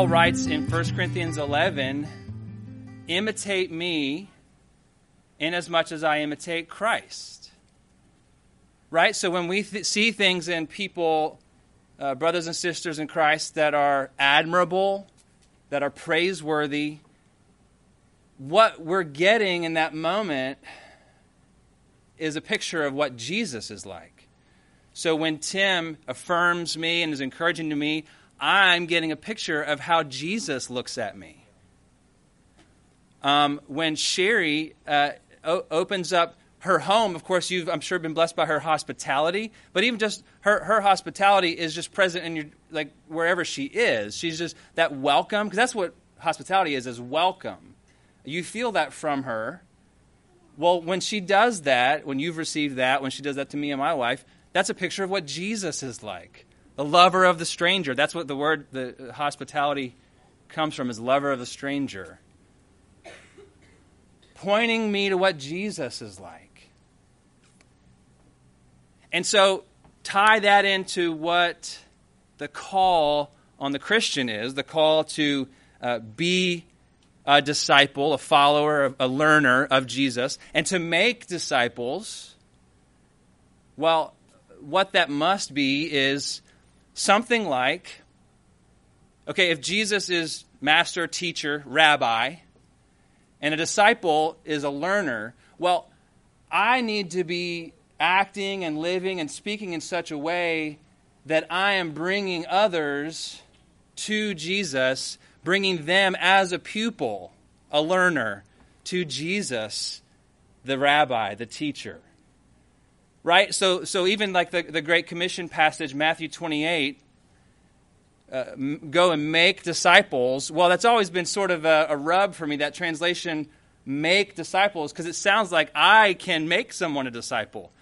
Paul writes in 1 Corinthians 11 imitate me inasmuch as I imitate Christ. Right? So when we th- see things in people, uh, brothers and sisters in Christ, that are admirable, that are praiseworthy, what we're getting in that moment is a picture of what Jesus is like. So when Tim affirms me and is encouraging to me, I'm getting a picture of how Jesus looks at me. Um, when Sherry uh, o- opens up her home, of course, you've, I'm sure, been blessed by her hospitality, but even just her, her hospitality is just present in your, like, wherever she is. She's just that welcome, because that's what hospitality is, is welcome. You feel that from her. Well, when she does that, when you've received that, when she does that to me and my wife, that's a picture of what Jesus is like. The lover of the stranger. That's what the word, the hospitality comes from, is lover of the stranger. Pointing me to what Jesus is like. And so tie that into what the call on the Christian is the call to uh, be a disciple, a follower, a learner of Jesus, and to make disciples. Well, what that must be is something like okay, if Jesus is master, teacher, rabbi, and a disciple is a learner, well, I need to be acting and living and speaking in such a way that I am bringing others to Jesus, bringing them as a pupil, a learner, to Jesus, the rabbi, the teacher. Right? So, so even like the, the Great Commission passage, Matthew 28, uh, go and make disciples. Well, that's always been sort of a, a rub for me, that translation, make disciples, because it sounds like I can make someone a disciple.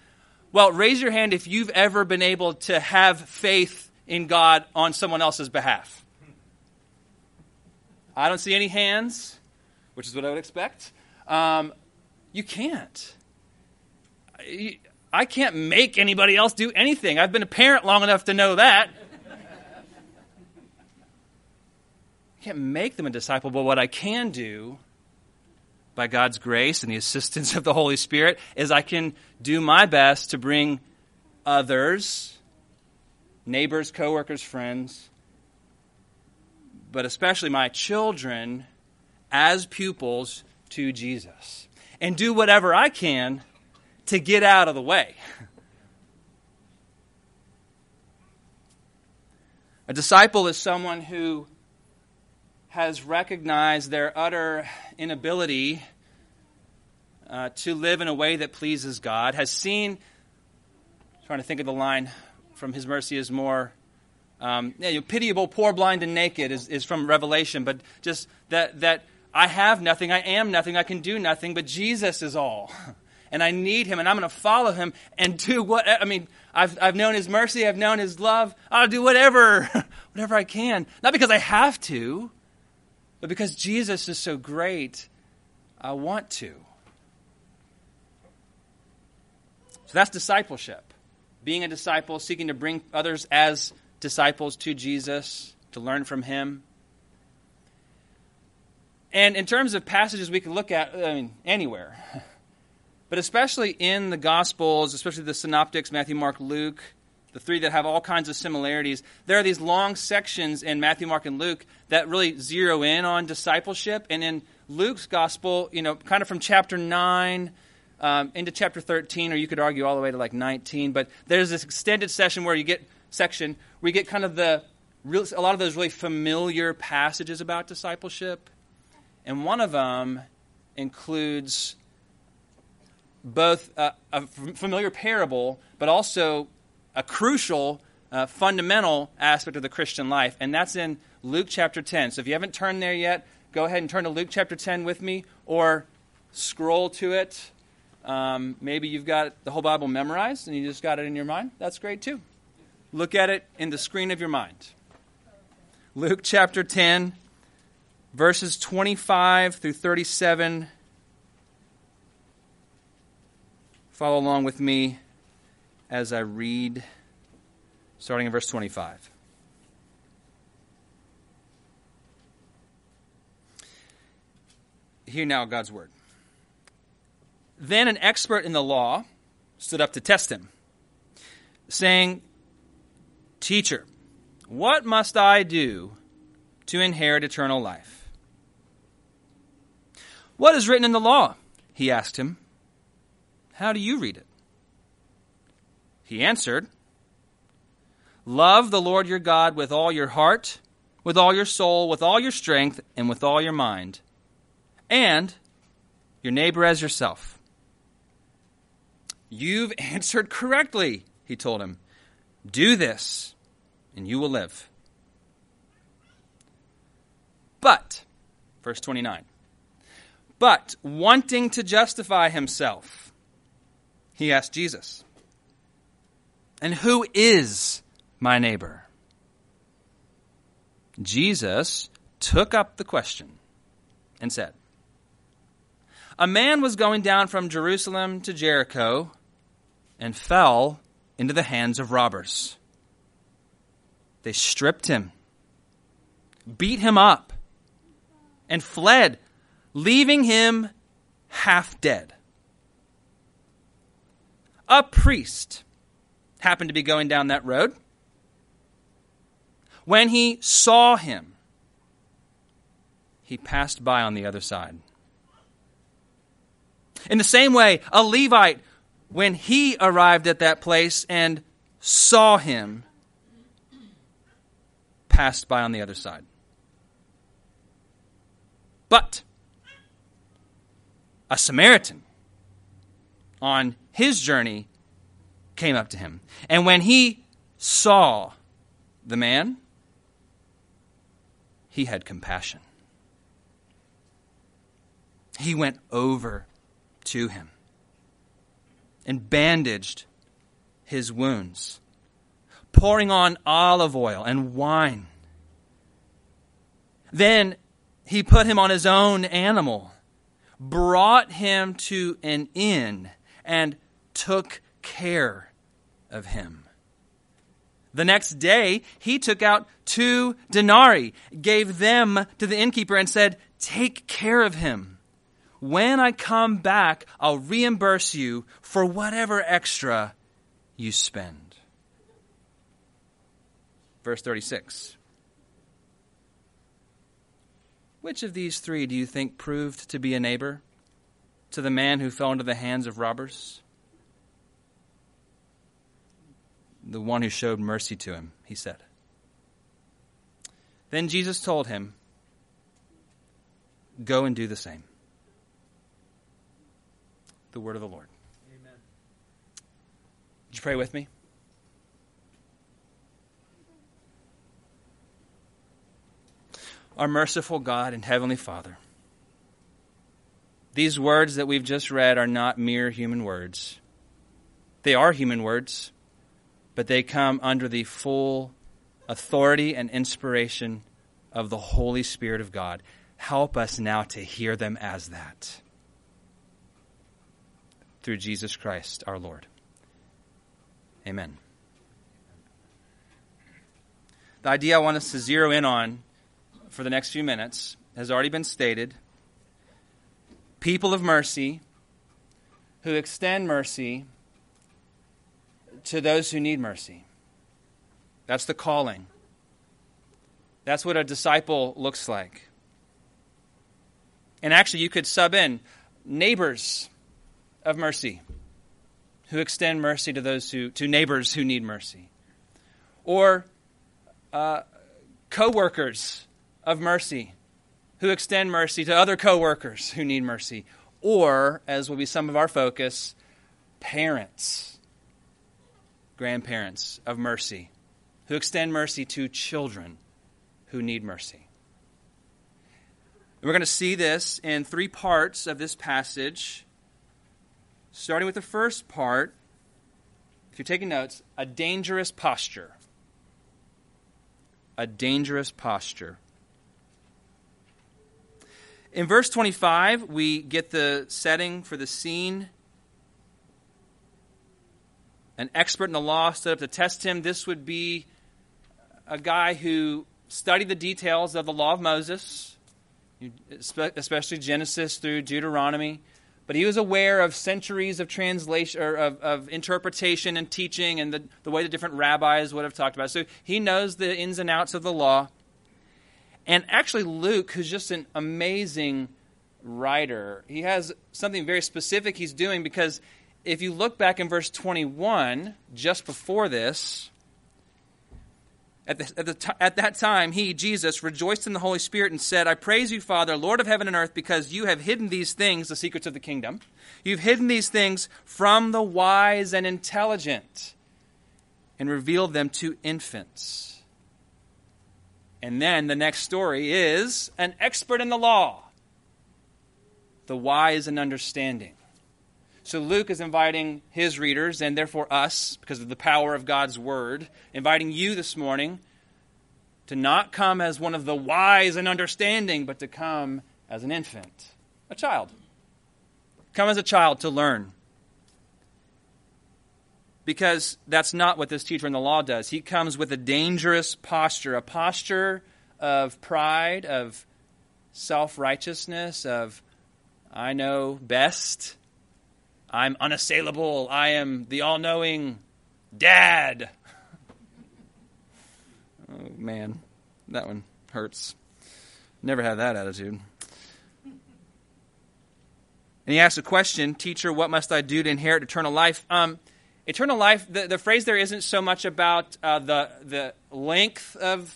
Well, raise your hand if you've ever been able to have faith in God on someone else's behalf. I don't see any hands, which is what I would expect. Um, you can't. I can't make anybody else do anything. I've been a parent long enough to know that. I can't make them a disciple, but what I can do by God's grace and the assistance of the Holy Spirit is I can do my best to bring others, neighbors, coworkers, friends, but especially my children as pupils to Jesus. And do whatever I can to get out of the way. A disciple is someone who has recognized their utter inability uh, to live in a way that pleases God, has seen, trying to think of the line from His mercy is more. Um, yeah, you pitiable, poor, blind, and naked is, is from Revelation, but just that, that I have nothing, I am nothing, I can do nothing, but Jesus is all. And I need him, and I'm going to follow him and do what, I mean, I've, I've known his mercy, I've known his love, I'll do whatever, whatever I can. Not because I have to, but because Jesus is so great, I want to. So that's discipleship. Being a disciple, seeking to bring others as disciples to Jesus, to learn from him. And in terms of passages we can look at, I mean, anywhere, but especially in the Gospels, especially the Synoptics, Matthew, Mark, Luke, the three that have all kinds of similarities, there are these long sections in Matthew, Mark, and Luke that really zero in on discipleship. And in Luke's gospel, you know, kind of from chapter 9 um, into chapter 13, or you could argue all the way to like 19, but there's this extended session where you get section where you get kind of the real, a lot of those really familiar passages about discipleship. And one of them includes both a, a familiar parable, but also a crucial, uh, fundamental aspect of the Christian life, and that's in Luke chapter 10. So if you haven't turned there yet, go ahead and turn to Luke chapter 10 with me, or scroll to it. Um, maybe you've got the whole Bible memorized and you just got it in your mind. That's great too. Look at it in the screen of your mind. Luke chapter 10, verses 25 through 37. Follow along with me as I read, starting in verse 25. Hear now God's word. Then an expert in the law stood up to test him, saying, Teacher, what must I do to inherit eternal life? What is written in the law? He asked him. How do you read it? He answered, Love the Lord your God with all your heart, with all your soul, with all your strength, and with all your mind, and your neighbor as yourself. You've answered correctly, he told him. Do this, and you will live. But, verse 29, but wanting to justify himself, he asked Jesus, And who is my neighbor? Jesus took up the question and said, A man was going down from Jerusalem to Jericho and fell into the hands of robbers. They stripped him, beat him up, and fled, leaving him half dead. A priest happened to be going down that road. When he saw him, he passed by on the other side. In the same way, a Levite when he arrived at that place and saw him, passed by on the other side. But a Samaritan on his journey came up to him. And when he saw the man, he had compassion. He went over to him and bandaged his wounds, pouring on olive oil and wine. Then he put him on his own animal, brought him to an inn, and took care of him. The next day, he took out two denarii, gave them to the innkeeper, and said, Take care of him. When I come back, I'll reimburse you for whatever extra you spend. Verse 36. Which of these three do you think proved to be a neighbor to the man who fell into the hands of robbers? The one who showed mercy to him, he said. Then Jesus told him, Go and do the same the word of the Lord. Amen. Would you pray with me? Our merciful God and Heavenly Father, these words that we've just read are not mere human words. They are human words, but they come under the full authority and inspiration of the Holy Spirit of God. Help us now to hear them as that through Jesus Christ our Lord. Amen. The idea I want us to zero in on for the next few minutes has already been stated. People of mercy who extend mercy to those who need mercy. That's the calling. That's what a disciple looks like. And actually, you could sub in neighbors of mercy, who extend mercy to those who, to neighbors who need mercy, or uh, co-workers of mercy, who extend mercy to other co-workers who need mercy, or, as will be some of our focus, parents, grandparents of mercy, who extend mercy to children who need mercy. We're going to see this in three parts of this passage starting with the first part, if you're taking notes, a dangerous posture. A dangerous posture. In verse 25, we get the setting for the scene. An expert in the law stood up to test him. This would be a guy who studied the details of the law of Moses, especially Genesis through Deuteronomy. But he was aware of centuries of translation or of, of interpretation and teaching and the, the way the different rabbis would have talked about it. So he knows the ins and outs of the law. And actually, Luke, who's just an amazing writer, he has something very specific he's doing because if you look back in verse 21, just before this, at, the, at, the t- at that time, he, Jesus, rejoiced in the Holy Spirit and said, I praise you, Father, Lord of heaven and earth, because you have hidden these things, the secrets of the kingdom. You've hidden these things from the wise and intelligent and revealed them to infants. And then the next story is an expert in the law, the wise and understanding. So Luke is inviting his readers, and therefore us, because of the power of God's word, inviting you this morning to not come as one of the wise and understanding, but to come as an infant, a child. Come as a child to learn. Because that's not what this teacher in the law does. He comes with a dangerous posture, a posture of pride, of self righteousness, of I know best I'm unassailable. I am the all knowing dad. oh, man. That one hurts. Never had that attitude. And he asks a question Teacher, what must I do to inherit eternal life? Um, eternal life, the, the phrase there isn't so much about uh, the, the length of,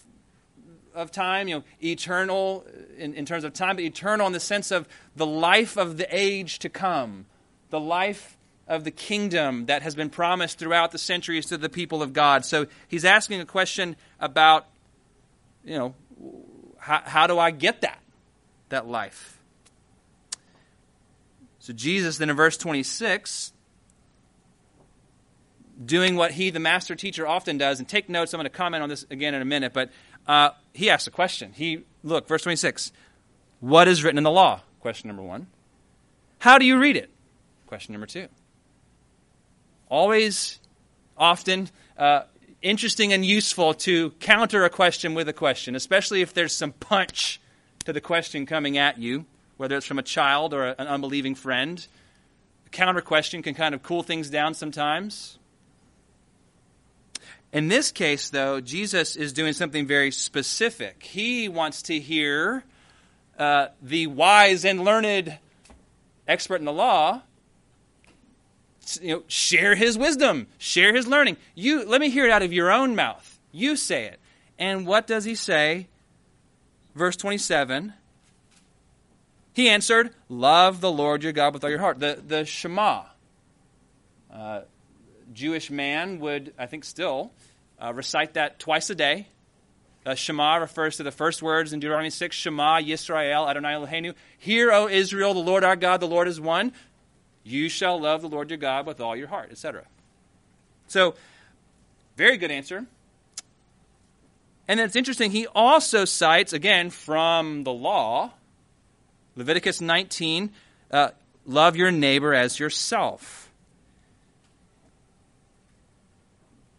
of time, you know, eternal in, in terms of time, but eternal in the sense of the life of the age to come the life of the kingdom that has been promised throughout the centuries to the people of God. So he's asking a question about, you know, how, how do I get that, that life? So Jesus, then in verse 26, doing what he, the master teacher, often does, and take notes. I'm going to comment on this again in a minute, but uh, he asks a question. He look, verse 26. What is written in the law? Question number one. How do you read it? Question number two. Always, often, uh, interesting and useful to counter a question with a question, especially if there's some punch to the question coming at you, whether it's from a child or an unbelieving friend. A counter question can kind of cool things down sometimes. In this case, though, Jesus is doing something very specific. He wants to hear uh, the wise and learned expert in the law you know, share his wisdom, share his learning. You let me hear it out of your own mouth. You say it. And what does he say? Verse 27. He answered, Love the Lord your God with all your heart. The, the Shema. Uh, Jewish man would, I think still, uh, recite that twice a day. Uh, Shema refers to the first words in Deuteronomy 6 Shema Yisrael Adonai Eloheinu. Hear, O Israel, the Lord our God, the Lord is one. You shall love the Lord your God with all your heart, etc. So, very good answer. And then it's interesting, he also cites, again, from the law, Leviticus 19, uh, love your neighbor as yourself.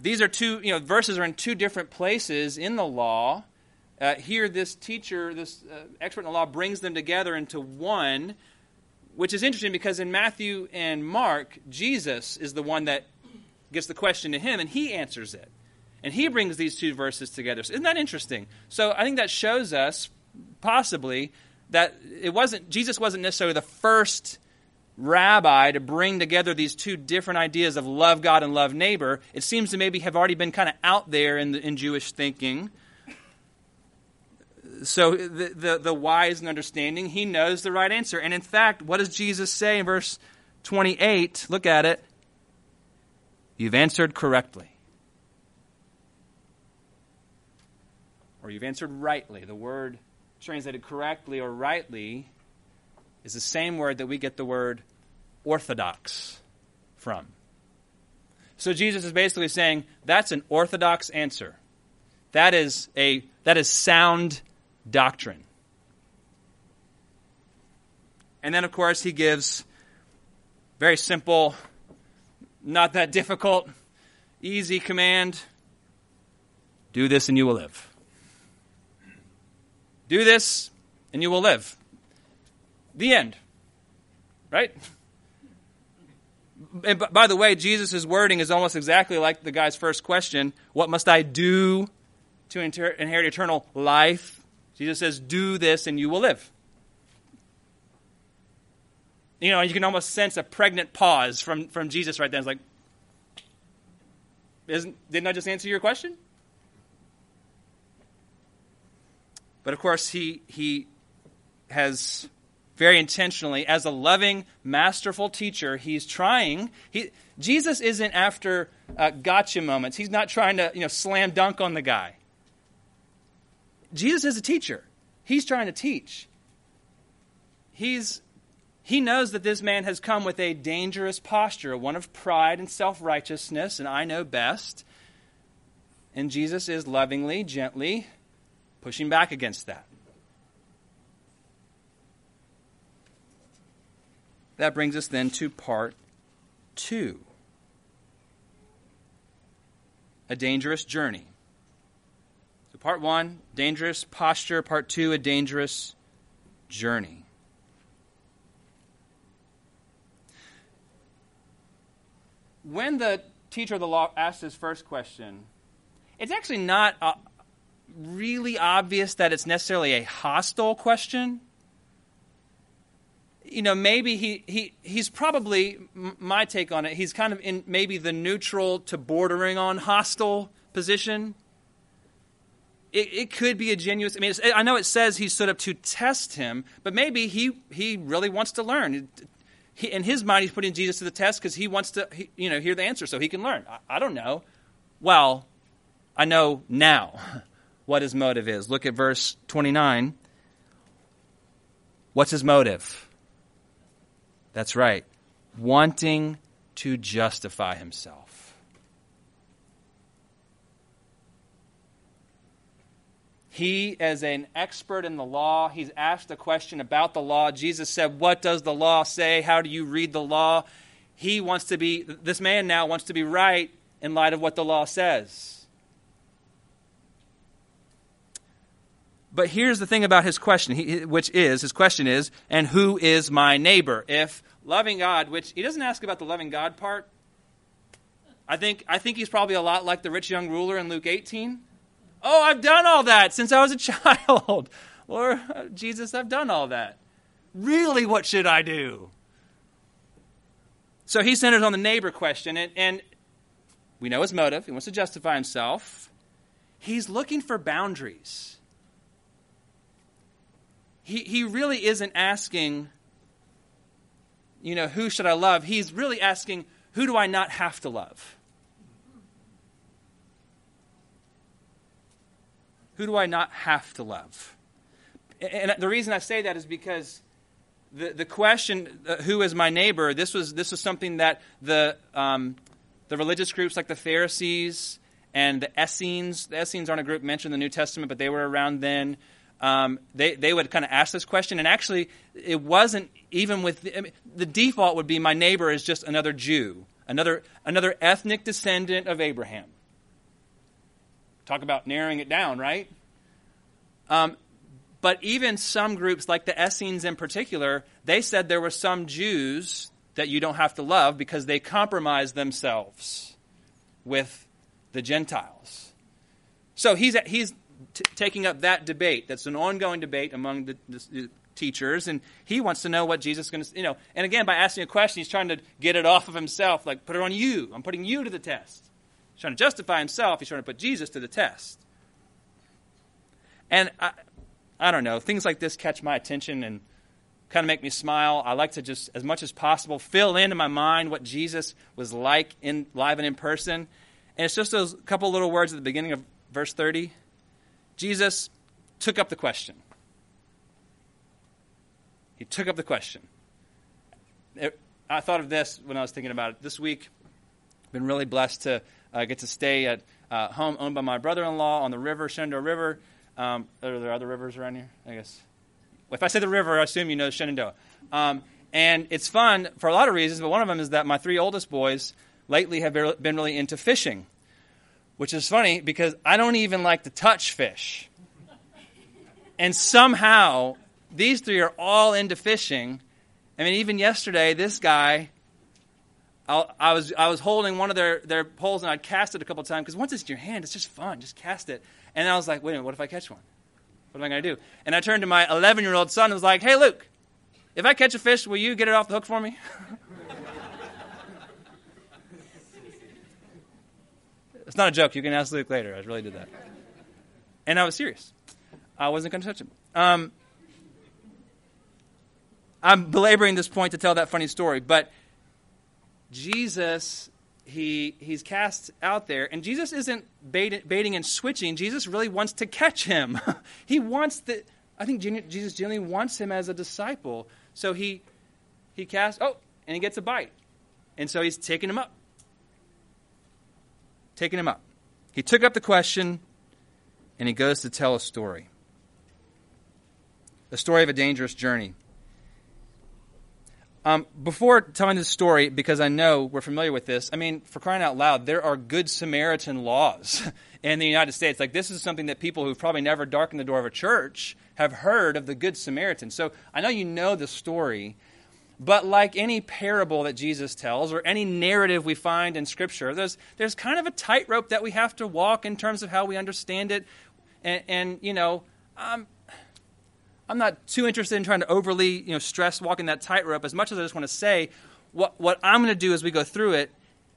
These are two, you know, verses are in two different places in the law. Uh, here, this teacher, this uh, expert in the law, brings them together into one which is interesting because in Matthew and Mark, Jesus is the one that gets the question to him and he answers it. And he brings these two verses together. So isn't that interesting? So I think that shows us possibly that it wasn't Jesus wasn't necessarily the first rabbi to bring together these two different ideas of love God and love neighbor. It seems to maybe have already been kind of out there in, the, in Jewish thinking so the, the, the wise and understanding, he knows the right answer. And in fact, what does Jesus say in verse 28? Look at it. You've answered correctly. Or you've answered rightly. The word translated correctly or rightly is the same word that we get the word orthodox from. So Jesus is basically saying that's an orthodox answer. That is a that is sound doctrine. And then, of course, he gives very simple, not that difficult, easy command do this and you will live. Do this and you will live. The end. Right? And by the way, Jesus' wording is almost exactly like the guy's first question What must I do to inherit eternal life? Jesus says, Do this and you will live. You know, you can almost sense a pregnant pause from, from Jesus right then. It's like, isn't, didn't I just answer your question? But of course, he, he has very intentionally, as a loving, masterful teacher, he's trying. He, Jesus isn't after uh, gotcha moments. He's not trying to you know, slam dunk on the guy. Jesus is a teacher. He's trying to teach. He's, he knows that this man has come with a dangerous posture, one of pride and self righteousness, and I know best. And Jesus is lovingly, gently pushing back against that. That brings us then to part two a dangerous journey. Part one, dangerous posture. Part two, a dangerous journey. When the teacher of the law asks his first question, it's actually not uh, really obvious that it's necessarily a hostile question you know, maybe he, he he's probably my take on it. He's kind of in maybe the neutral to bordering on hostile position. It, it could be a genuine. I mean, I know it says he stood up to test him, but maybe he he really wants to learn. He, in his mind, he's putting Jesus to the test because he wants to, he, you know, hear the answer so he can learn. I, I don't know. Well, I know now what his motive is. Look at verse twenty nine. What's his motive? That's right. Wanting to justify himself. He, as an expert in the law, he's asked a question about the law. Jesus said, What does the law say? How do you read the law? He wants to be, this man now wants to be right in light of what the law says. But here's the thing about his question, which is his question is, and who is my neighbor? If loving God, which he doesn't ask about the loving God part. I think I think he's probably a lot like the rich young ruler in Luke 18. Oh, I've done all that since I was a child. Lord Jesus, I've done all that. Really, what should I do? So he centers on the neighbor question, and, and we know his motive. He wants to justify himself. He's looking for boundaries he, he really isn't asking, you know, who should I love? He's really asking, who do I not have to love? Who do I not have to love? And the reason I say that is because the, the question, uh, who is my neighbor, this was, this was something that the, um, the religious groups like the Pharisees and the Essenes, the Essenes aren't a group mentioned in the New Testament, but they were around then um, they, they would kind of ask this question. And actually, it wasn't even with the, I mean, the default would be my neighbor is just another Jew, another, another ethnic descendant of Abraham. Talk about narrowing it down, right? Um, but even some groups, like the Essenes in particular, they said there were some Jews that you don't have to love because they compromised themselves with the Gentiles. So he's, he's t- taking up that debate. That's an ongoing debate among the, the, the teachers, and he wants to know what Jesus is going to, you know. And again, by asking a question, he's trying to get it off of himself, like put it on you. I'm putting you to the test. He's trying to justify himself. He's trying to put Jesus to the test. And I, I don't know, things like this catch my attention and kind of make me smile. I like to just, as much as possible, fill in my mind what Jesus was like in live and in person. And it's just those couple little words at the beginning of verse 30. Jesus took up the question. He took up the question. It, I thought of this when I was thinking about it this week. Been really blessed to uh, get to stay at uh, home owned by my brother-in-law on the river, Shenandoah River. Um, are there other rivers around here? I guess. If I say the river, I assume you know Shenandoah. Um, and it's fun for a lot of reasons, but one of them is that my three oldest boys lately have been really into fishing which is funny because I don't even like to touch fish. And somehow these three are all into fishing. I mean, even yesterday, this guy, I, I was, I was holding one of their, their poles and I'd cast it a couple times because once it's in your hand, it's just fun. Just cast it. And I was like, wait a minute, what if I catch one? What am I going to do? And I turned to my 11 year old son and was like, hey, Luke, if I catch a fish, will you get it off the hook for me? it's not a joke. You can ask Luke later. I really did that. And I was serious. I wasn't going to touch him. Um, I'm belaboring this point to tell that funny story, but Jesus, he, he's cast out there, and Jesus isn't bait, baiting and switching. Jesus really wants to catch him. he wants the, I think Jesus genuinely wants him as a disciple. So he, he casts, oh, and he gets a bite. And so he's taking him up. Taking him up. He took up the question, and he goes to tell a story. A story of a dangerous journey. Um, before telling this story, because I know we're familiar with this, I mean, for crying out loud, there are Good Samaritan laws in the United States. Like, this is something that people who've probably never darkened the door of a church have heard of the Good Samaritan. So I know you know the story, but like any parable that Jesus tells or any narrative we find in Scripture, there's, there's kind of a tightrope that we have to walk in terms of how we understand it. And, and you know, um, I'm not too interested in trying to overly you know, stress walking that tightrope as much as I just want to say what, what I'm going to do as we go through it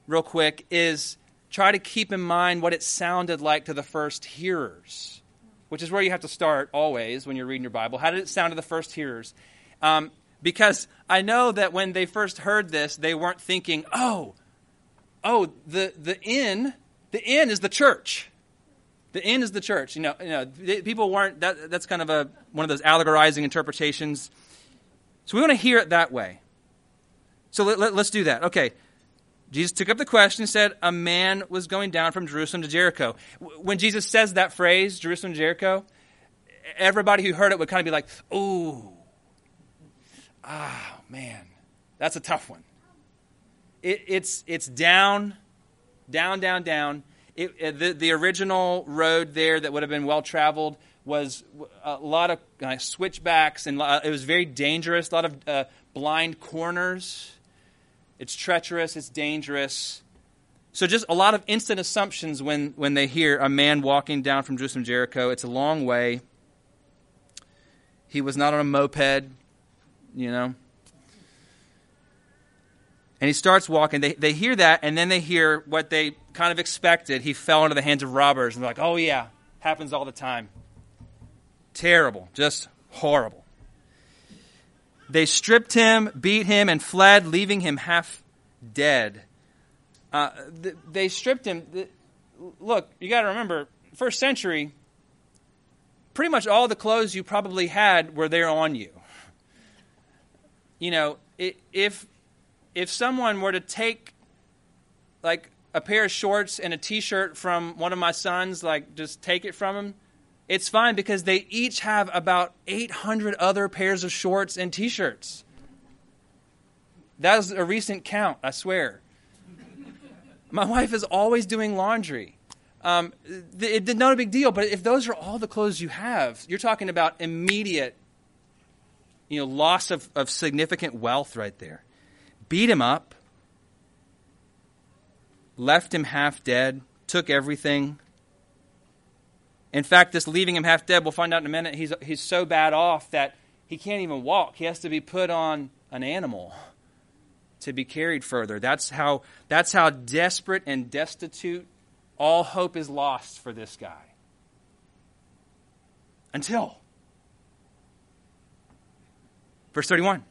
real quick is try to keep in mind what it sounded like to the first hearers, which is where you have to start always when you're reading your Bible. How did it sound to the first hearers? Um, because I know that when they first heard this, they weren't thinking, oh, oh, the, the inn, the inn is the church. The inn is the church. You know, you know people weren't, that, that's kind of a, one of those allegorizing interpretations. So we want to hear it that way. So let, let, let's do that. Okay. Jesus took up the question and said, A man was going down from Jerusalem to Jericho. When Jesus says that phrase, Jerusalem to Jericho, everybody who heard it would kind of be like, Ooh, ah, man, that's a tough one. It, it's, it's down, down, down, down it, the, the original road there that would have been well traveled was a lot of uh, switchbacks and uh, it was very dangerous, a lot of uh, blind corners. It's treacherous, it's dangerous. So, just a lot of instant assumptions when, when they hear a man walking down from Jerusalem Jericho. It's a long way. He was not on a moped, you know. And he starts walking. They, they hear that, and then they hear what they kind of expected. He fell into the hands of robbers. And they're like, oh, yeah, happens all the time. Terrible. Just horrible. They stripped him, beat him, and fled, leaving him half dead. Uh, they stripped him. Look, you got to remember, first century, pretty much all the clothes you probably had were there on you. You know, if if someone were to take like a pair of shorts and a t-shirt from one of my sons, like just take it from him, it's fine because they each have about 800 other pairs of shorts and t-shirts. That was a recent count, I swear. My wife is always doing laundry. Um, it's not a big deal, but if those are all the clothes you have, you're talking about immediate, you know, loss of, of significant wealth right there beat him up, left him half dead, took everything. In fact, this leaving him half dead, we'll find out in a minute, he's, he's so bad off that he can't even walk. He has to be put on an animal to be carried further. That's how, that's how desperate and destitute all hope is lost for this guy. Until. Verse 31.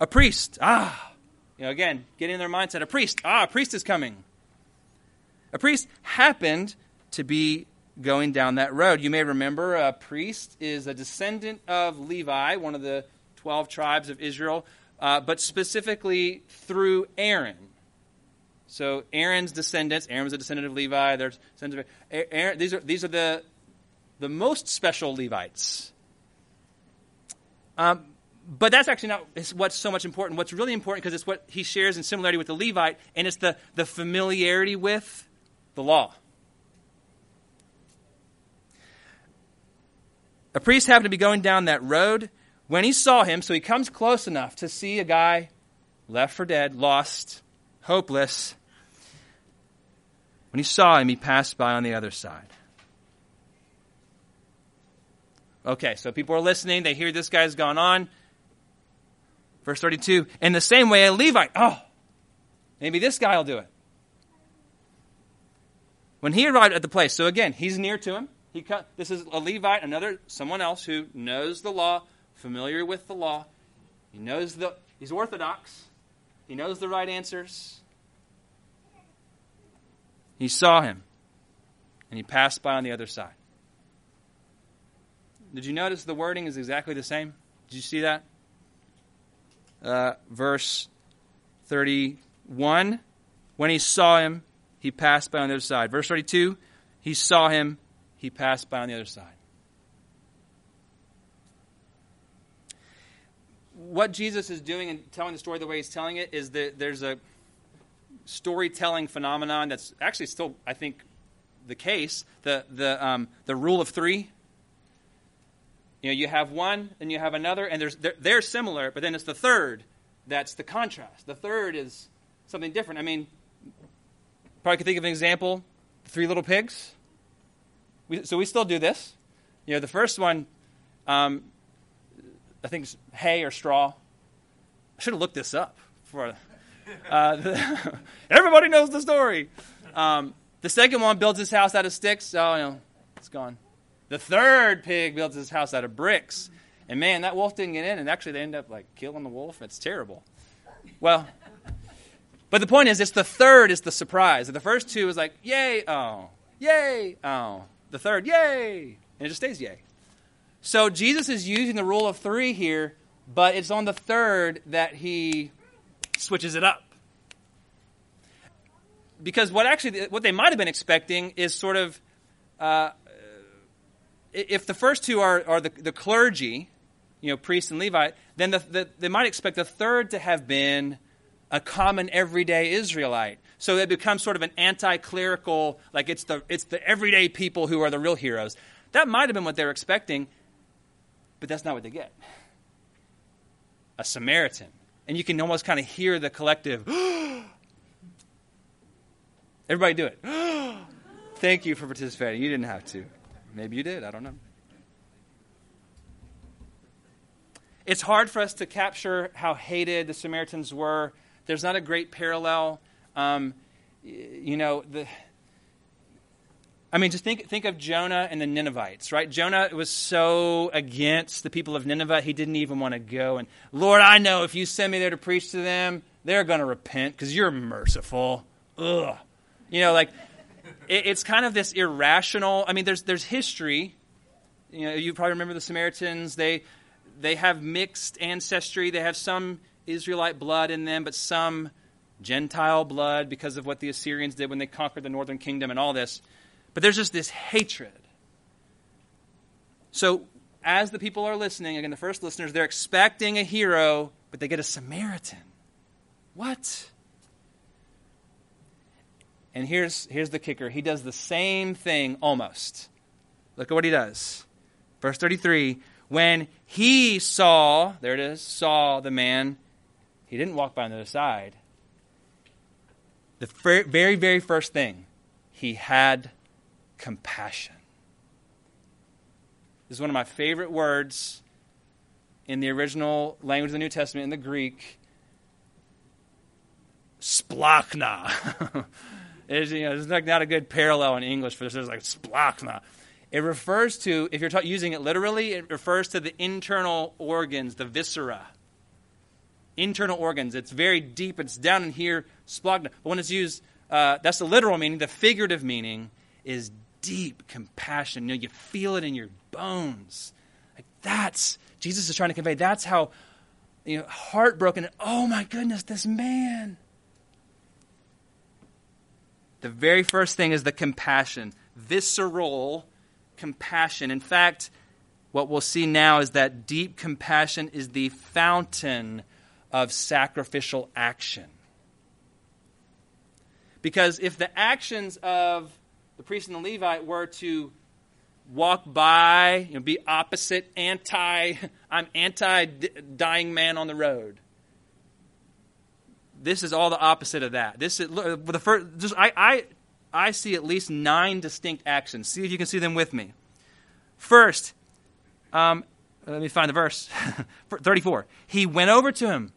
A priest. Ah. You know, again, getting in their mindset. A priest. Ah, a priest is coming. A priest happened to be going down that road. You may remember a priest is a descendant of Levi, one of the 12 tribes of Israel, uh, but specifically through Aaron. So Aaron's descendants, Aaron was a descendant of Levi, They're descendants of Aaron, these are, these are the, the most special Levites. Um, but that's actually not what's so much important. What's really important because it's what he shares in similarity with the Levite, and it's the, the familiarity with the law. a priest happened to be going down that road when he saw him, so he comes close enough to see a guy left for dead, lost, hopeless. When he saw him, he passed by on the other side. Okay, so people are listening. They hear this guy's gone on. Verse 32 In the same way, a Levite, oh, maybe this guy will do it. When he arrived at the place, so again, he's near to him. He this is a Levite, another someone else who knows the law, familiar with the law. He knows the he's orthodox. He knows the right answers. He saw him, and he passed by on the other side. Did you notice the wording is exactly the same? Did you see that? Uh, verse 31 When he saw him, he passed by on the other side. Verse 32 He saw him, he passed by on the other side. What Jesus is doing and telling the story the way he's telling it is that there's a storytelling phenomenon that's actually still, I think, the case. The, the, um, the rule of three. You know, you have one, and you have another, and there's, they're, they're similar, but then it's the third that's the contrast. The third is something different. I mean, probably could think of an example three little pigs. We, so we still do this. You know, the first one, um, I think, hay or straw. I should have looked this up for. Uh, the, everybody knows the story. Um, the second one builds his house out of sticks. Oh, you know, it's gone. The third pig builds his house out of bricks. And man, that wolf didn't get in, and actually they end up like killing the wolf. It's terrible. Well, but the point is, it's the third is the surprise. The first two is like, yay, oh, yay, oh. The third, yay, and it just stays yay. So Jesus is using the rule of three here, but it's on the third that he switches it up. Because what actually, what they might have been expecting is sort of, uh, if the first two are, are the, the clergy, you know, priest and Levite, then the, the, they might expect the third to have been a common everyday Israelite. So it becomes sort of an anti-clerical, like it's the it's the everyday people who are the real heroes. That might have been what they were expecting, but that's not what they get. A Samaritan. And you can almost kind of hear the collective Everybody do it. Thank you for participating. You didn't have to. Maybe you did, I don't know. It's hard for us to capture how hated the Samaritans were. There's not a great parallel. Um, you know, the, I mean, just think, think of Jonah and the Ninevites, right? Jonah was so against the people of Nineveh, he didn't even want to go. And, Lord, I know if you send me there to preach to them, they're going to repent because you're merciful. Ugh. You know, like, it, it's kind of this irrational. I mean, there's, there's history. You know, you probably remember the Samaritans. They, they have mixed ancestry. They have some Israelite blood in them, but some Gentile blood because of what the Assyrians did when they conquered the northern kingdom and all this. But there's just this hatred. So, as the people are listening, again, the first listeners, they're expecting a hero, but they get a Samaritan. What? And here's, here's the kicker. He does the same thing almost. Look at what he does. Verse 33 when he saw, there it is, saw the man, he didn't walk by on the other side. The very, very first thing, he had compassion. This is one of my favorite words in the original language of the New Testament, in the Greek. Splanchna. it's, you know, there's like not a good parallel in English for this. It's like splanchna. It refers to, if you're ta- using it literally, it refers to the internal organs, the viscera. Internal organs. It's very deep. It's down in here, splanchna. But when it's used, uh, that's the literal meaning. The figurative meaning is deep compassion. You know, you feel it in your bones. Like that's Jesus is trying to convey. That's how you know, heartbroken. Oh my goodness, this man. The very first thing is the compassion, visceral compassion. In fact, what we'll see now is that deep compassion is the fountain of sacrificial action. Because if the actions of the priest and the Levite were to walk by, you know, be opposite, anti, I'm anti dying man on the road. This is all the opposite of that. This is the first. Just I, I, I see at least nine distinct actions. See if you can see them with me. First, um, let me find the verse. 34. He went over to him.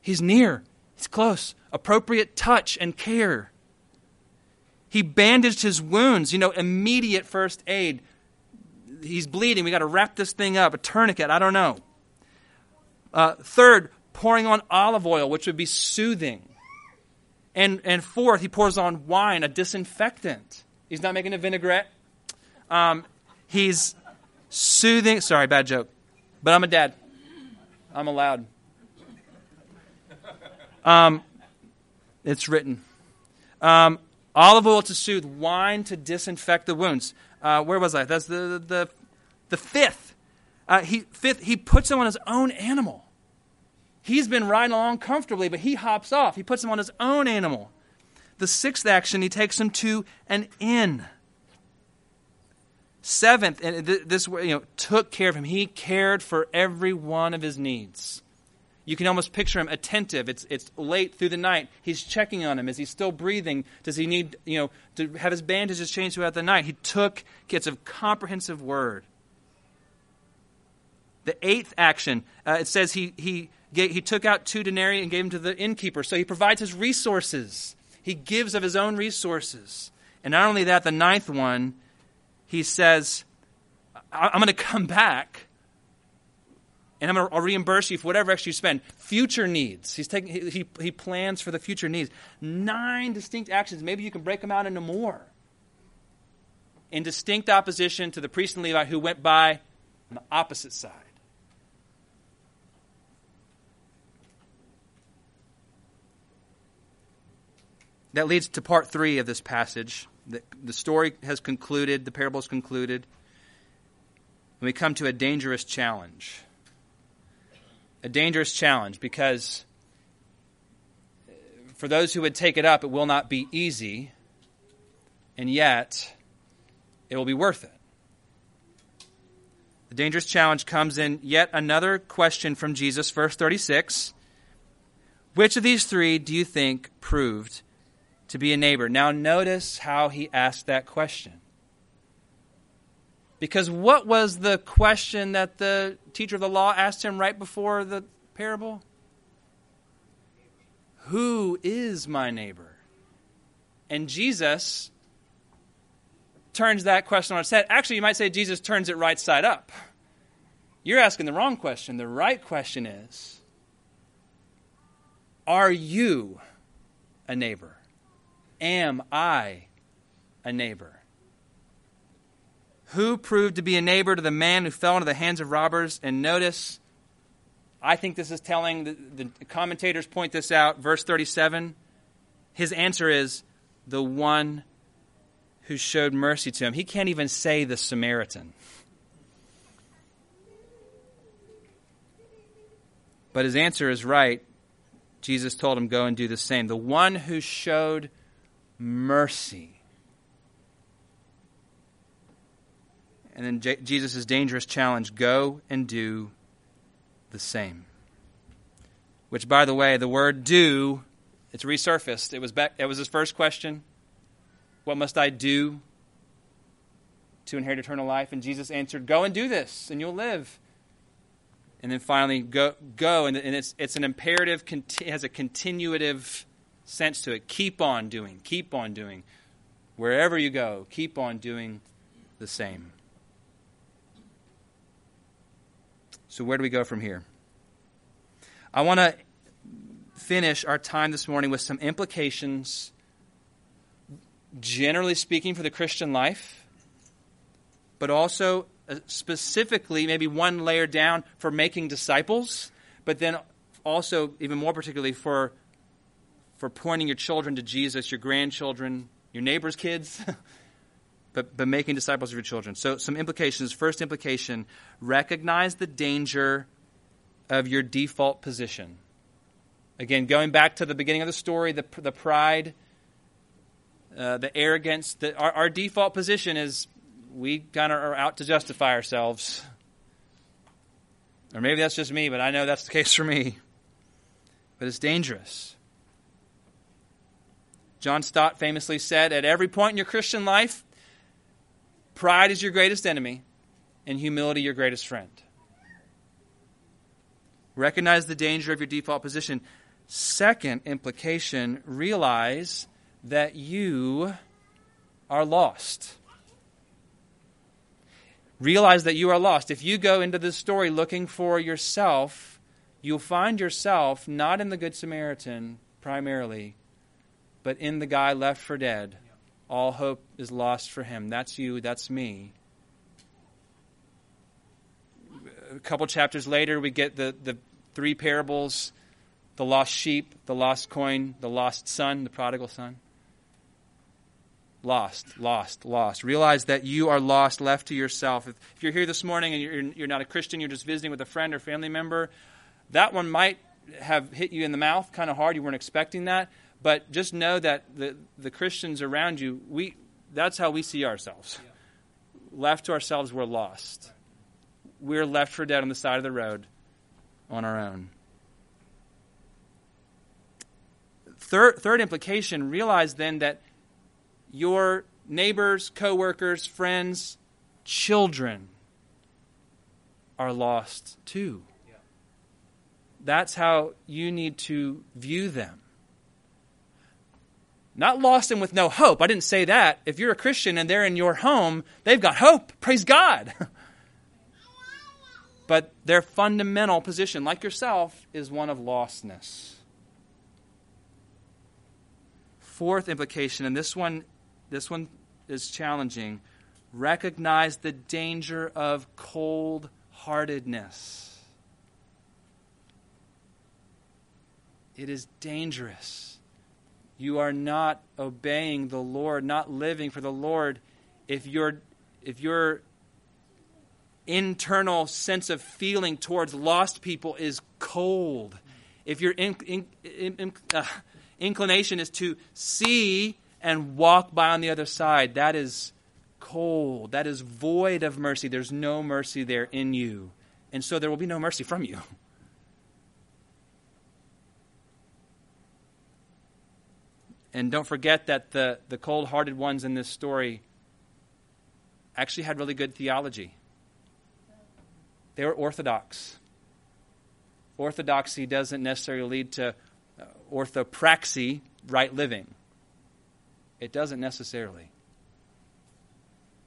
He's near. He's close. Appropriate touch and care. He bandaged his wounds, you know, immediate first aid. He's bleeding. We got to wrap this thing up, a tourniquet, I don't know. Uh, third, pouring on olive oil, which would be soothing. And, and fourth, he pours on wine, a disinfectant. He's not making a vinaigrette. Um, he's soothing. Sorry, bad joke. But I'm a dad. I'm allowed. Um, it's written. Um, olive oil to soothe, wine to disinfect the wounds. Uh, where was I? That's the, the, the fifth. Uh, he, fifth, he puts him on his own animal. He's been riding along comfortably, but he hops off. He puts him on his own animal. The sixth action, he takes him to an inn. Seventh, and this you know took care of him. He cared for every one of his needs. You can almost picture him attentive. It's, it's late through the night. He's checking on him. Is he still breathing? Does he need, you know, to have his bandages changed throughout the night? He took, gets a comprehensive word. The eighth action, uh, it says he, he, he took out two denarii and gave them to the innkeeper. So he provides his resources. He gives of his own resources. And not only that, the ninth one, he says, I'm going to come back and I'm going to reimburse you for whatever extra you spend. Future needs. He's taking, he, he, plans for the future needs. Nine distinct actions. Maybe you can break them out into more. In distinct opposition to the priest and Levite who went by on the opposite side. That leads to part three of this passage. The, the story has concluded, the parable is concluded. And we come to a dangerous challenge a dangerous challenge because for those who would take it up, it will not be easy, and yet it will be worth it. The dangerous challenge comes in yet another question from Jesus, verse 36. Which of these three do you think proved to be a neighbor? Now, notice how he asked that question. Because what was the question that the teacher of the law asked him right before the parable? Who is my neighbor? And Jesus turns that question on its head. Actually, you might say Jesus turns it right side up. You're asking the wrong question. The right question is Are you a neighbor? Am I a neighbor? who proved to be a neighbor to the man who fell into the hands of robbers. And notice, I think this is telling, the, the commentators point this out, verse 37. His answer is the one who showed mercy to him. He can't even say the Samaritan. But his answer is right. Jesus told him, Go and do the same. The one who showed mercy. And then J- Jesus' dangerous challenge go and do the same. Which, by the way, the word do, it's resurfaced. It was, back, it was his first question What must I do to inherit eternal life? And Jesus answered, Go and do this, and you'll live. And then finally, go, go and, it's, it's an imperative, it has a continuative sense to it. Keep on doing, keep on doing. Wherever you go, keep on doing the same. So, where do we go from here? I want to finish our time this morning with some implications, generally speaking, for the Christian life, but also uh, specifically, maybe one layer down for making disciples, but then also, even more particularly, for, for pointing your children to Jesus, your grandchildren, your neighbor's kids. but, but making disciples of your children. So, some implications. First implication recognize the danger of your default position. Again, going back to the beginning of the story, the, the pride, uh, the arrogance, the, our, our default position is we kind of are out to justify ourselves. Or maybe that's just me, but I know that's the case for me. But it's dangerous. John Stott famously said At every point in your Christian life, pride is your greatest enemy, and humility your greatest friend. Recognize the danger of your default position. Second implication, realize that you are lost. Realize that you are lost. If you go into this story looking for yourself, you'll find yourself not in the Good Samaritan primarily, but in the guy left for dead. All hope is lost for him. That's you, that's me. A couple chapters later, we get the, the three parables the lost sheep, the lost coin, the lost son, the prodigal son. Lost, lost, lost. Realize that you are lost, left to yourself. If, if you're here this morning and you're, you're not a Christian, you're just visiting with a friend or family member, that one might have hit you in the mouth kind of hard. You weren't expecting that. But just know that the, the Christians around you, we, that's how we see ourselves. Yeah. Left to ourselves, we're lost. We're left for dead on the side of the road on our own. Third, third implication realize then that your neighbors, coworkers, friends, children are lost too. Yeah. That's how you need to view them. Not lost and with no hope. I didn't say that. If you're a Christian and they're in your home, they've got hope. Praise God. but their fundamental position, like yourself, is one of lostness. Fourth implication, and this one, this one is challenging recognize the danger of cold heartedness. It is dangerous you are not obeying the Lord, not living for the Lord, if your if your internal sense of feeling towards lost people is cold, if your in, in, in, uh, inclination is to see and walk by on the other side, that is cold. That is void of mercy. There's no mercy there in you. And so there will be no mercy from you. And don't forget that the, the cold hearted ones in this story actually had really good theology. They were orthodox. Orthodoxy doesn't necessarily lead to uh, orthopraxy, right living. It doesn't necessarily.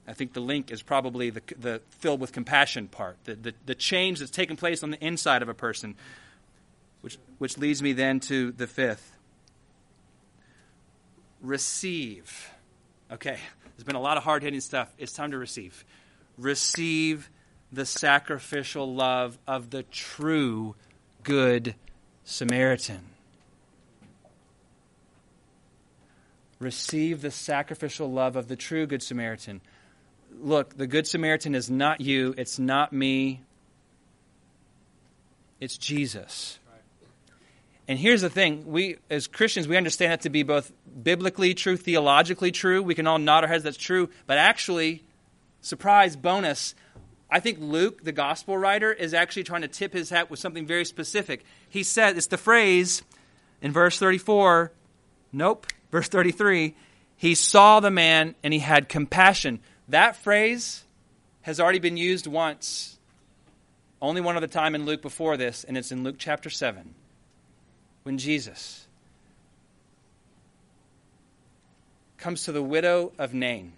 I think the link is probably the, the filled with compassion part, the, the, the change that's taken place on the inside of a person, which, which leads me then to the fifth receive. Okay, there's been a lot of hard hitting stuff. It's time to receive. Receive the sacrificial love of the true Good Samaritan. Receive the sacrificial love of the true Good Samaritan. Look, the Good Samaritan is not you, it's not me, it's Jesus. And here's the thing we, as Christians, we understand that to be both biblically true, theologically true. We can all nod our heads, that's true. But actually, surprise bonus, I think Luke, the gospel writer, is actually trying to tip his hat with something very specific. He said, it's the phrase in verse 34, nope, verse 33, he saw the man and he had compassion. That phrase has already been used once, only one other time in Luke before this, and it's in Luke chapter 7 when Jesus comes to the widow of Nain,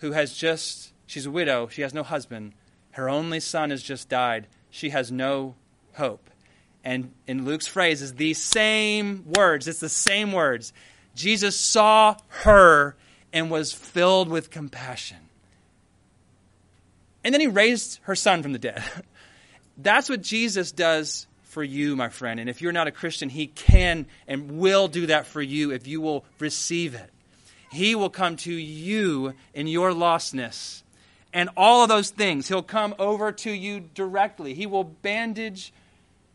who has just, she's a widow, she has no husband, her only son has just died, she has no hope. And in Luke's phrase is these same words, it's the same words. Jesus saw her and was filled with compassion. And then he raised her son from the dead. That's what Jesus does for you, my friend. And if you're not a Christian, He can and will do that for you if you will receive it. He will come to you in your lostness. And all of those things, He'll come over to you directly. He will bandage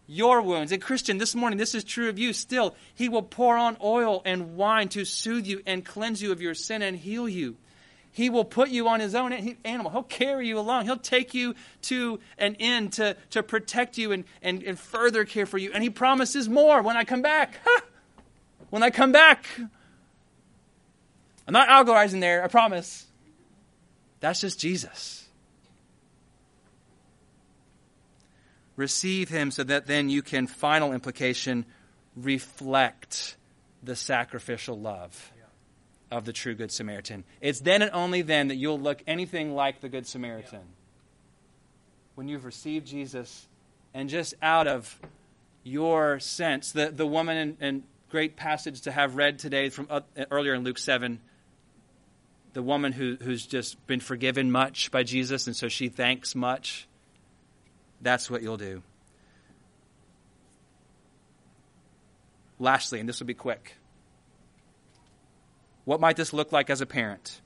your wounds. And Christian, this morning, this is true of you still. He will pour on oil and wine to soothe you and cleanse you of your sin and heal you. He will put you on his own animal. He'll carry you along. He'll take you to an inn to, to protect you and, and, and further care for you. And he promises more when I come back. when I come back. I'm not allegorizing there, I promise. That's just Jesus. Receive him so that then you can, final implication, reflect the sacrificial love of the true Good Samaritan. It's then and only then that you'll look anything like the Good Samaritan. When you've received Jesus, and just out of your sense, the, the woman in great passage to have read today from uh, earlier in Luke 7, the woman who, who's just been forgiven much by Jesus, and so she thanks much. That's what you'll do. Lastly, and this will be quick what might this look like as a parent?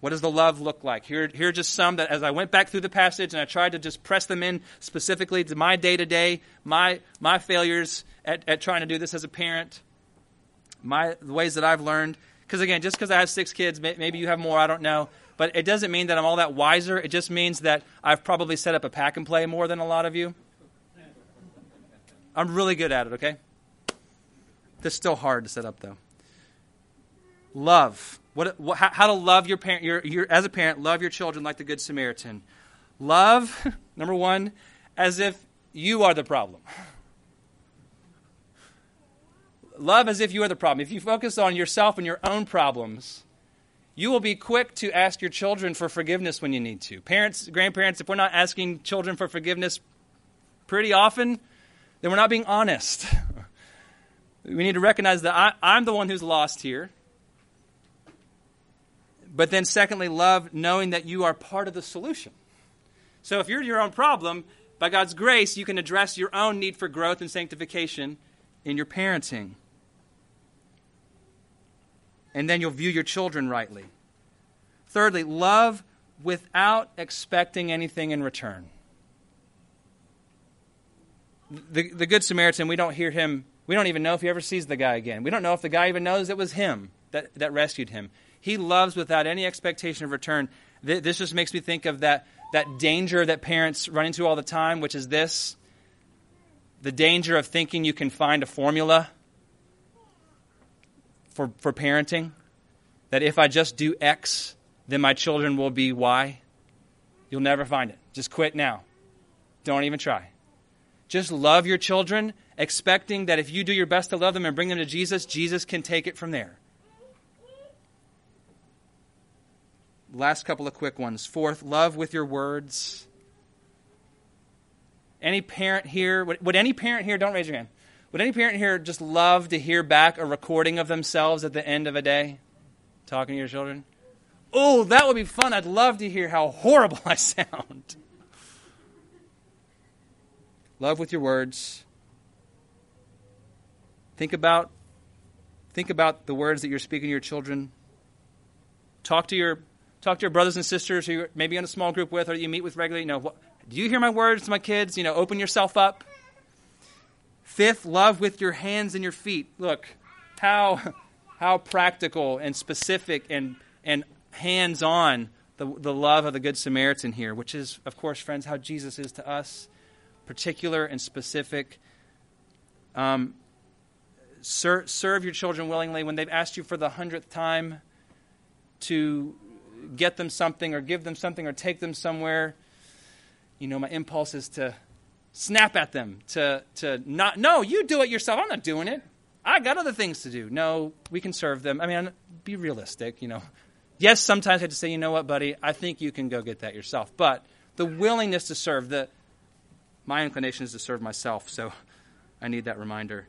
What does the love look like? Here, here are just some that as I went back through the passage and I tried to just press them in specifically to my day to day, my my failures at, at trying to do this as a parent, my the ways that I've learned. Because again, just because I have six kids, maybe you have more, I don't know. But it doesn't mean that I'm all that wiser. It just means that I've probably set up a pack and play more than a lot of you. I'm really good at it, okay? That's still hard to set up, though. Love. What, what, how to love your parent, your, your, as a parent, love your children like the Good Samaritan. Love, number one, as if you are the problem. Love as if you are the problem. If you focus on yourself and your own problems, you will be quick to ask your children for forgiveness when you need to. Parents, grandparents, if we're not asking children for forgiveness pretty often, then we're not being honest. We need to recognize that I, I'm the one who's lost here. But then, secondly, love knowing that you are part of the solution. So if you're your own problem, by God's grace, you can address your own need for growth and sanctification in your parenting. And then you'll view your children rightly. Thirdly, love without expecting anything in return. The, the Good Samaritan, we don't hear him we don't even know if he ever sees the guy again. We don't know if the guy even knows it was him that, that rescued him. He loves without any expectation of return. This just makes me think of that, that danger that parents run into all the time, which is this the danger of thinking you can find a formula for, for parenting. That if I just do X, then my children will be Y. You'll never find it. Just quit now. Don't even try. Just love your children expecting that if you do your best to love them and bring them to Jesus, Jesus can take it from there. Last couple of quick ones. Fourth, love with your words. Any parent here, would, would, any parent here, don't raise your hand, would any parent here just love to hear back a recording of themselves at the end of a day talking to your children? Oh, that would be fun. I'd love to hear how horrible I sound. Love with your words. Think about think about the words that you're speaking to your children. Talk to your talk to your brothers and sisters who you're maybe in a small group with or you meet with regularly. You know, what, do you hear my words to my kids? You know, open yourself up. Fifth, love with your hands and your feet. Look, how how practical and specific and and hands-on the, the love of the Good Samaritan here, which is, of course, friends, how Jesus is to us, particular and specific. Um, Ser- serve your children willingly when they've asked you for the hundredth time to get them something or give them something or take them somewhere. You know, my impulse is to snap at them, to, to not, no, you do it yourself. I'm not doing it. I got other things to do. No, we can serve them. I mean, be realistic, you know. Yes, sometimes I have to say, you know what, buddy, I think you can go get that yourself. But the willingness to serve, the, my inclination is to serve myself, so I need that reminder.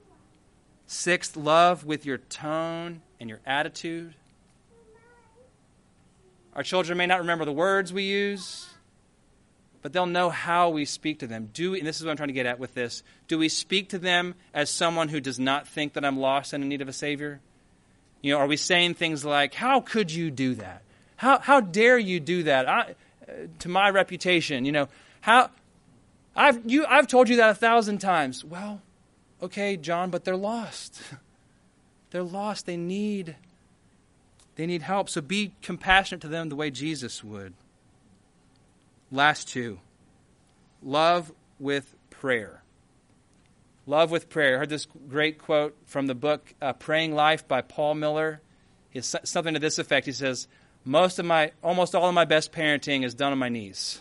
Sixth, love with your tone and your attitude. Our children may not remember the words we use, but they'll know how we speak to them. Do and this is what I'm trying to get at with this. Do we speak to them as someone who does not think that I'm lost and in need of a Savior? You know, are we saying things like, How could you do that? How, how dare you do that? I, uh, to my reputation, you know, how I've, you, I've told you that a thousand times. Well, Okay, John, but they're lost. they're lost. They need They need help. So be compassionate to them the way Jesus would. Last two love with prayer. Love with prayer. I heard this great quote from the book uh, Praying Life by Paul Miller. It's something to this effect. He says, Most of my, almost all of my best parenting is done on my knees.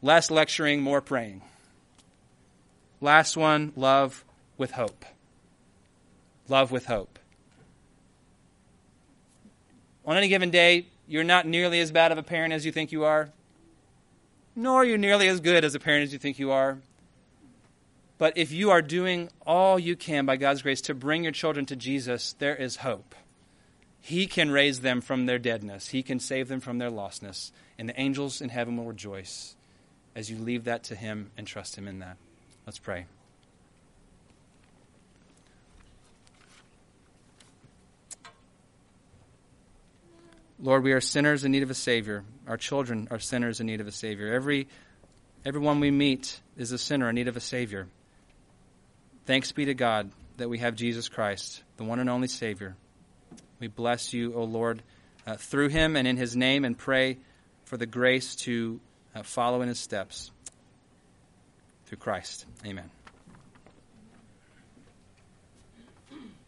Less lecturing, more praying. Last one, love with hope. Love with hope. On any given day, you're not nearly as bad of a parent as you think you are, nor are you nearly as good as a parent as you think you are. But if you are doing all you can by God's grace to bring your children to Jesus, there is hope. He can raise them from their deadness, He can save them from their lostness, and the angels in heaven will rejoice as you leave that to Him and trust Him in that. Let's pray. Lord, we are sinners in need of a Savior. Our children are sinners in need of a Savior. Every, everyone we meet is a sinner in need of a Savior. Thanks be to God that we have Jesus Christ, the one and only Savior. We bless you, O Lord, uh, through him and in his name, and pray for the grace to uh, follow in his steps. Through Christ. Amen.